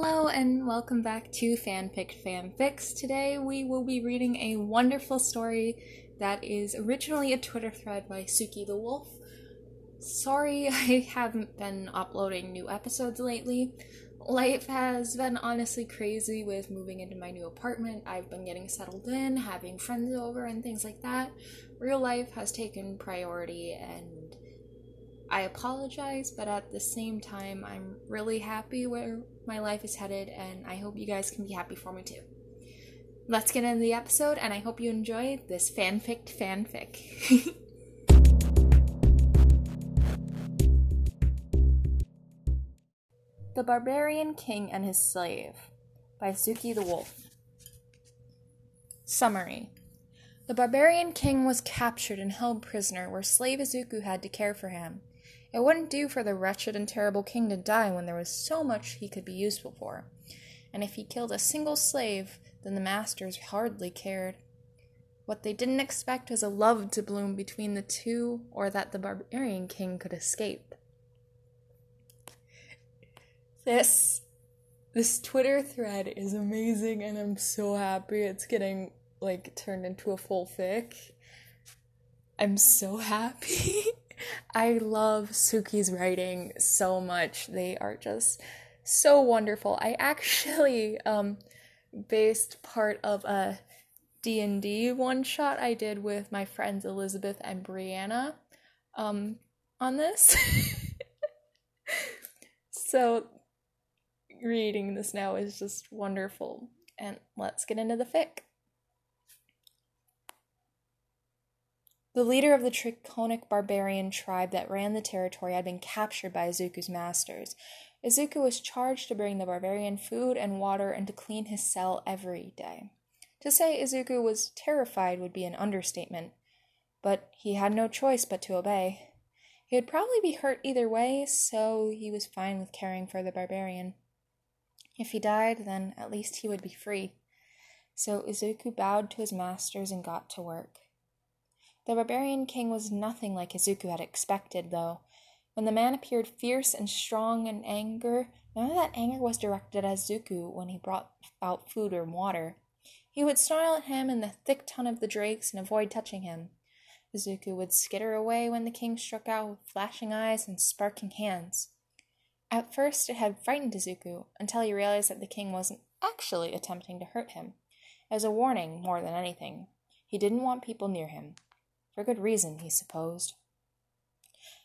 Hello and welcome back to Fanfic Fanfics. Today we will be reading a wonderful story that is originally a Twitter thread by Suki the Wolf. Sorry I haven't been uploading new episodes lately. Life has been honestly crazy with moving into my new apartment. I've been getting settled in, having friends over, and things like that. Real life has taken priority and I apologize, but at the same time, I'm really happy where my life is headed, and I hope you guys can be happy for me too. Let's get into the episode, and I hope you enjoy this fanfic fanfic. the Barbarian King and His Slave by Suki the Wolf. Summary The barbarian king was captured and held prisoner, where slave Izuku had to care for him. It wouldn't do for the wretched and terrible king to die when there was so much he could be useful for. And if he killed a single slave, then the masters hardly cared. What they didn't expect was a love to bloom between the two, or that the barbarian king could escape. This this Twitter thread is amazing and I'm so happy it's getting like turned into a full fic. I'm so happy. I love Suki's writing so much. They are just so wonderful. I actually um based part of a D&D one shot I did with my friends Elizabeth and Brianna um on this. so reading this now is just wonderful. And let's get into the fic. The leader of the Draconic barbarian tribe that ran the territory had been captured by Izuku's masters. Izuku was charged to bring the barbarian food and water and to clean his cell every day. To say Izuku was terrified would be an understatement, but he had no choice but to obey. He would probably be hurt either way, so he was fine with caring for the barbarian. If he died, then at least he would be free. So Izuku bowed to his masters and got to work. The barbarian king was nothing like Izuku had expected, though. When the man appeared fierce and strong in anger, none of that anger was directed at Izuku when he brought out food or water. He would snarl at him in the thick tongue of the drakes and avoid touching him. Izuku would skitter away when the king struck out with flashing eyes and sparking hands. At first, it had frightened Izuku until he realized that the king wasn't actually attempting to hurt him. As a warning, more than anything. He didn't want people near him. For good reason, he supposed.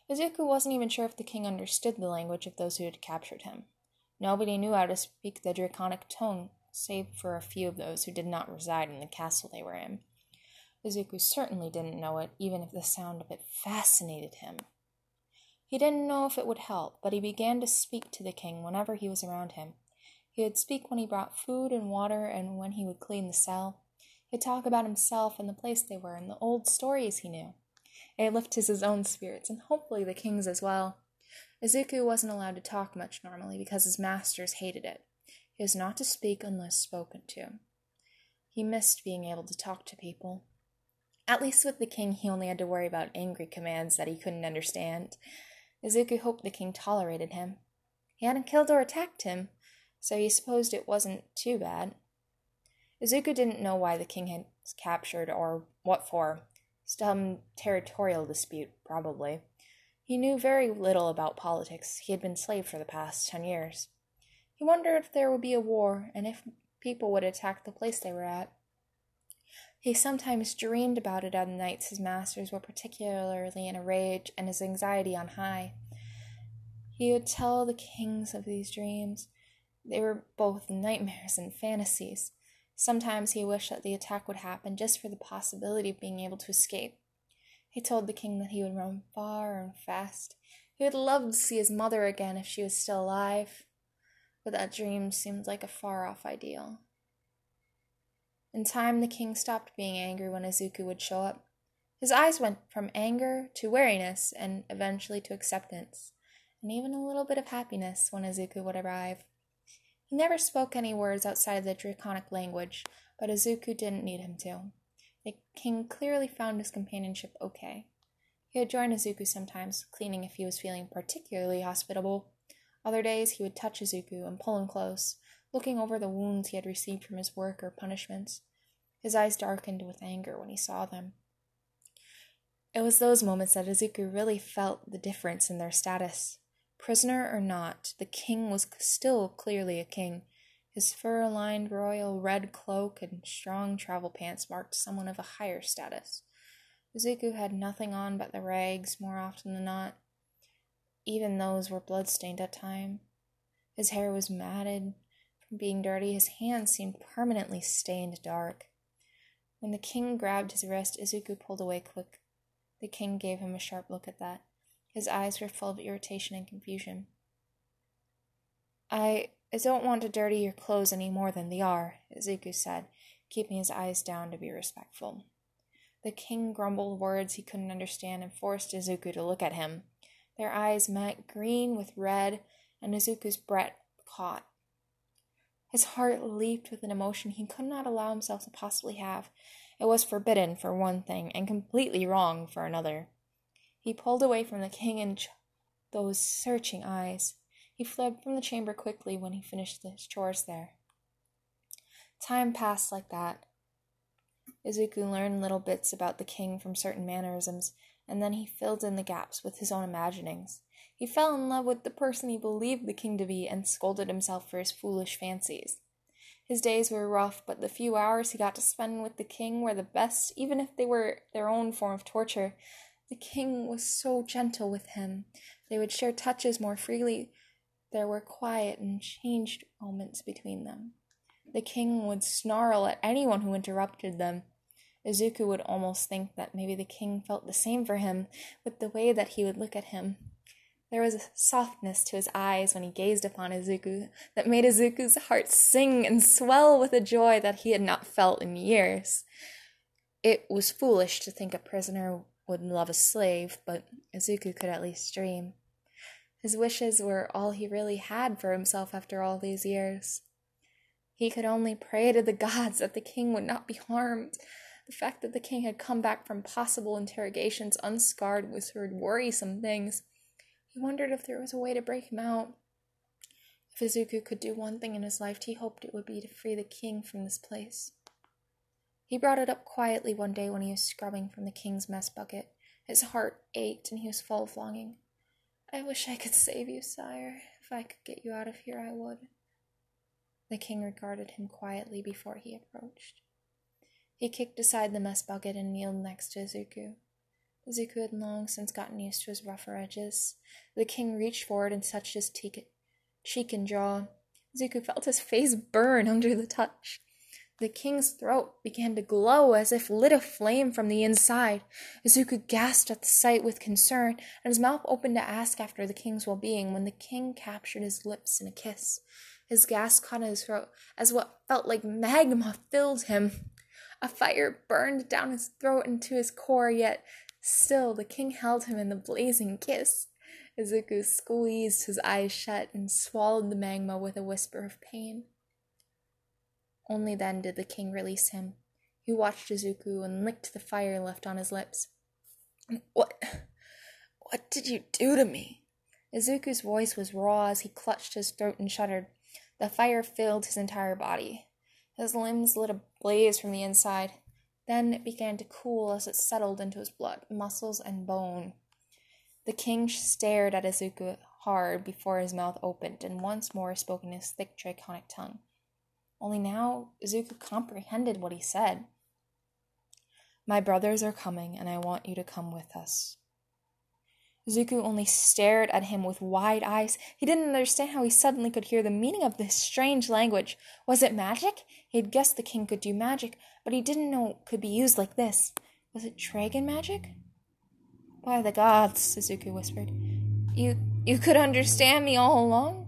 Izuku wasn't even sure if the king understood the language of those who had captured him. Nobody knew how to speak the draconic tongue, save for a few of those who did not reside in the castle they were in. Izuku certainly didn't know it, even if the sound of it fascinated him. He didn't know if it would help, but he began to speak to the king whenever he was around him. He would speak when he brought food and water and when he would clean the cell. He'd talk about himself and the place they were and the old stories he knew. It lifted his own spirits and hopefully the king's as well. Izuku wasn't allowed to talk much normally because his masters hated it. He was not to speak unless spoken to. He missed being able to talk to people. At least with the king, he only had to worry about angry commands that he couldn't understand. Izuku hoped the king tolerated him. He hadn't killed or attacked him, so he supposed it wasn't too bad. Izuku didn't know why the king had captured or what for. Some territorial dispute, probably. He knew very little about politics. He had been slave for the past ten years. He wondered if there would be a war and if people would attack the place they were at. He sometimes dreamed about it at nights his masters were particularly in a rage and his anxiety on high. He would tell the kings of these dreams. They were both nightmares and fantasies. Sometimes he wished that the attack would happen just for the possibility of being able to escape. He told the king that he would run far and fast. He would love to see his mother again if she was still alive, but that dream seemed like a far off ideal. In time, the king stopped being angry when Izuku would show up. His eyes went from anger to wariness and eventually to acceptance, and even a little bit of happiness when Izuku would arrive. He never spoke any words outside the draconic language, but Izuku didn't need him to. The king clearly found his companionship okay. He would join Izuku sometimes, cleaning if he was feeling particularly hospitable. Other days he would touch Izuku and pull him close, looking over the wounds he had received from his work or punishments. His eyes darkened with anger when he saw them. It was those moments that Izuku really felt the difference in their status. Prisoner or not, the king was still clearly a king. His fur lined royal red cloak and strong travel pants marked someone of a higher status. Izuku had nothing on but the rags more often than not. Even those were blood-stained at times. His hair was matted from being dirty. His hands seemed permanently stained dark. When the king grabbed his wrist, Izuku pulled away quick. The king gave him a sharp look at that. His eyes were full of irritation and confusion. I, I don't want to dirty your clothes any more than they are, Izuku said, keeping his eyes down to be respectful. The king grumbled words he couldn't understand and forced Izuku to look at him. Their eyes met, green with red, and Izuku's breath caught. His heart leaped with an emotion he could not allow himself to possibly have. It was forbidden for one thing, and completely wrong for another. He pulled away from the king and ch- those searching eyes. He fled from the chamber quickly when he finished his chores there. Time passed like that. Izuku learned little bits about the king from certain mannerisms, and then he filled in the gaps with his own imaginings. He fell in love with the person he believed the king to be and scolded himself for his foolish fancies. His days were rough, but the few hours he got to spend with the king were the best, even if they were their own form of torture. The king was so gentle with him. They would share touches more freely. There were quiet and changed moments between them. The king would snarl at anyone who interrupted them. Izuku would almost think that maybe the king felt the same for him, with the way that he would look at him. There was a softness to his eyes when he gazed upon Izuku that made Izuku's heart sing and swell with a joy that he had not felt in years. It was foolish to think a prisoner would love a slave, but Izuku could at least dream. His wishes were all he really had for himself after all these years. He could only pray to the gods that the king would not be harmed, the fact that the king had come back from possible interrogations unscarred whispered worrisome things. He wondered if there was a way to break him out. If Izuku could do one thing in his life, he hoped it would be to free the king from this place. He brought it up quietly one day when he was scrubbing from the king's mess bucket. His heart ached and he was full of longing. I wish I could save you, sire. If I could get you out of here, I would. The king regarded him quietly before he approached. He kicked aside the mess bucket and kneeled next to Izuku. Izuku had long since gotten used to his rougher edges. The king reached forward and touched his cheek and jaw. Izuku felt his face burn under the touch. The king's throat began to glow as if lit aflame from the inside. Izuku gasped at the sight with concern, and his mouth opened to ask after the king's well being when the king captured his lips in a kiss. His gasp caught in his throat as what felt like magma filled him. A fire burned down his throat and to his core, yet still the king held him in the blazing kiss. Izuku squeezed his eyes shut and swallowed the magma with a whisper of pain. Only then did the king release him. He watched Izuku and licked the fire left on his lips. What? What did you do to me? Izuku's voice was raw as he clutched his throat and shuddered. The fire filled his entire body. His limbs lit a blaze from the inside. Then it began to cool as it settled into his blood, muscles, and bone. The king stared at Izuku hard before his mouth opened and once more spoke in his thick draconic tongue. Only now Izuku comprehended what he said. My brothers are coming, and I want you to come with us. Izuku only stared at him with wide eyes. He didn't understand how he suddenly could hear the meaning of this strange language. Was it magic? He had guessed the king could do magic, but he didn't know it could be used like this. Was it dragon magic? By the gods, Izuku whispered. You you could understand me all along?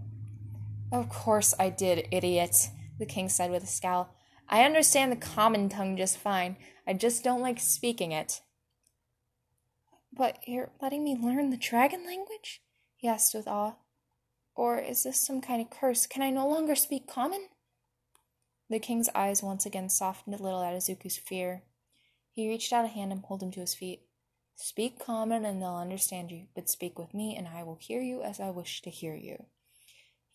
Of course I did, idiot, the king said with a scowl. I understand the common tongue just fine. I just don't like speaking it. But you're letting me learn the dragon language? he asked with awe. Or is this some kind of curse? Can I no longer speak common? The king's eyes once again softened a little at Izuku's fear. He reached out a hand and pulled him to his feet. Speak common and they'll understand you, but speak with me and I will hear you as I wish to hear you.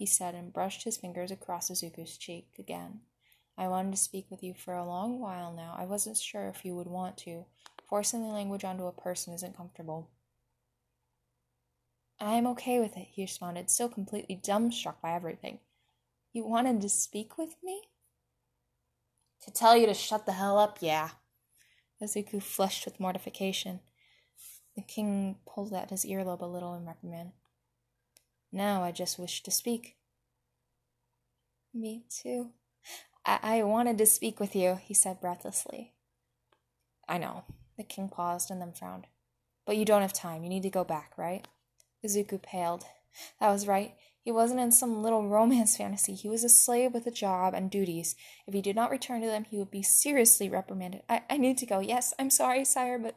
He said and brushed his fingers across Izuku's cheek again. I wanted to speak with you for a long while now. I wasn't sure if you would want to. Forcing the language onto a person isn't comfortable. I am okay with it, he responded, still completely dumbstruck by everything. You wanted to speak with me? To tell you to shut the hell up, yeah. Izuku flushed with mortification. The king pulled at his earlobe a little in reprimand. Now I just wish to speak. Me too. I, I wanted to speak with you, he said breathlessly. I know. The king paused and then frowned. But you don't have time. You need to go back, right? Izuku paled. That was right. He wasn't in some little romance fantasy. He was a slave with a job and duties. If he did not return to them, he would be seriously reprimanded. I, I need to go. Yes, I'm sorry, sire, but.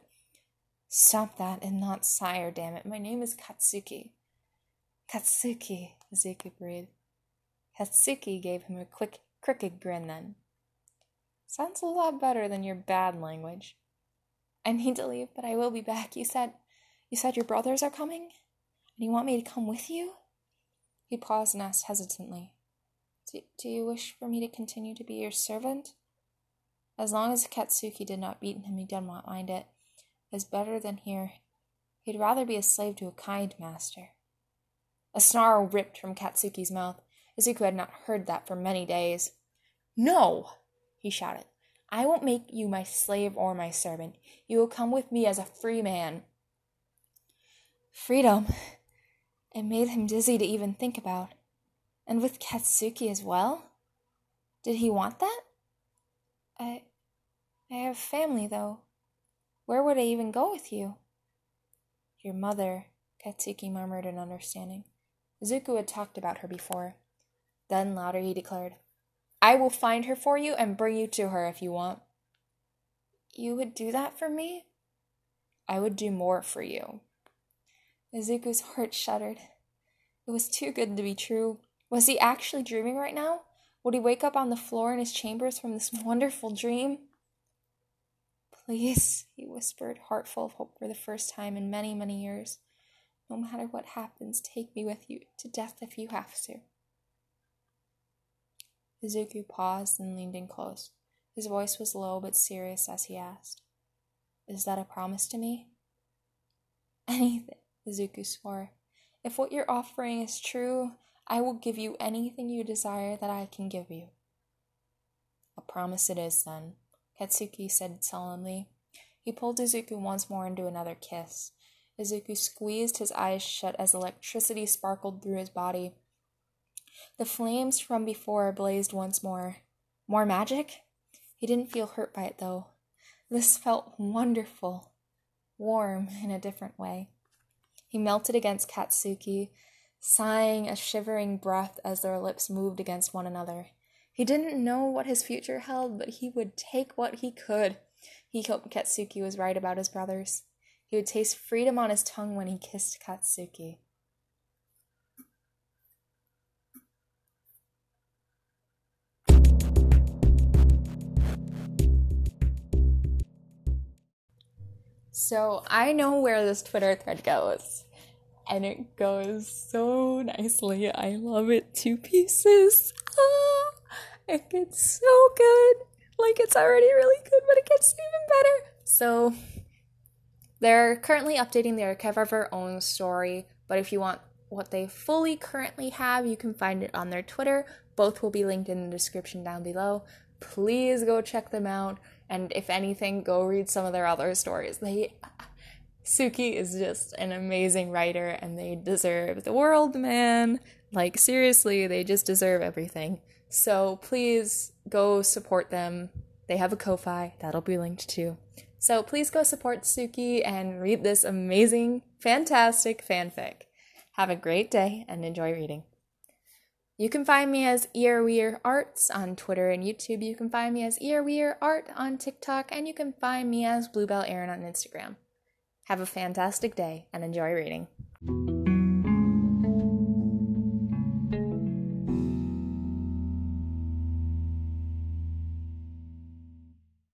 Stop that and not sire, damn it. My name is Katsuki. Katsuki, Izuku breathed. Katsuki gave him a quick, crooked grin then. Sounds a lot better than your bad language. I need to leave, but I will be back. You said you said your brothers are coming? And you want me to come with you? He paused and asked hesitantly. Do, do you wish for me to continue to be your servant? As long as Katsuki did not beat him, he did not mind it. It is better than here. He'd rather be a slave to a kind master. A snarl ripped from Katsuki's mouth. Izuku had not heard that for many days. No! he shouted. I won't make you my slave or my servant. You will come with me as a free man. Freedom. It made him dizzy to even think about. And with Katsuki as well? Did he want that? I. I have family, though. Where would I even go with you? Your mother, Katsuki murmured in understanding. Izuku had talked about her before. Then louder he declared, I will find her for you and bring you to her if you want. You would do that for me? I would do more for you. Izuku's heart shuddered. It was too good to be true. Was he actually dreaming right now? Would he wake up on the floor in his chambers from this wonderful dream? Please, he whispered, heart full of hope for the first time in many, many years. No matter what happens, take me with you to death if you have to. Izuku paused and leaned in close. His voice was low but serious as he asked, Is that a promise to me? Anything, Izuku swore. If what you're offering is true, I will give you anything you desire that I can give you. A promise it is, then, Katsuki said solemnly. He pulled Izuku once more into another kiss. Izuku squeezed his eyes shut as electricity sparkled through his body. The flames from before blazed once more. More magic? He didn't feel hurt by it, though. This felt wonderful, warm in a different way. He melted against Katsuki, sighing a shivering breath as their lips moved against one another. He didn't know what his future held, but he would take what he could. He hoped Katsuki was right about his brothers. He would taste freedom on his tongue when he kissed Katsuki. So I know where this Twitter thread goes. And it goes so nicely. I love it to pieces. Ah, it gets so good. Like it's already really good, but it gets even better. So they're currently updating the archive of our own story, but if you want what they fully currently have, you can find it on their Twitter. Both will be linked in the description down below. Please go check them out and if anything, go read some of their other stories. They Suki is just an amazing writer and they deserve the world, man. Like seriously, they just deserve everything. So please go support them. They have a Ko-fi that'll be linked too. So please go support Suki and read this amazing, fantastic fanfic. Have a great day and enjoy reading. You can find me as Earweir Arts on Twitter and YouTube. You can find me as Earweir Art on TikTok, and you can find me as Bluebell Aaron on Instagram. Have a fantastic day and enjoy reading.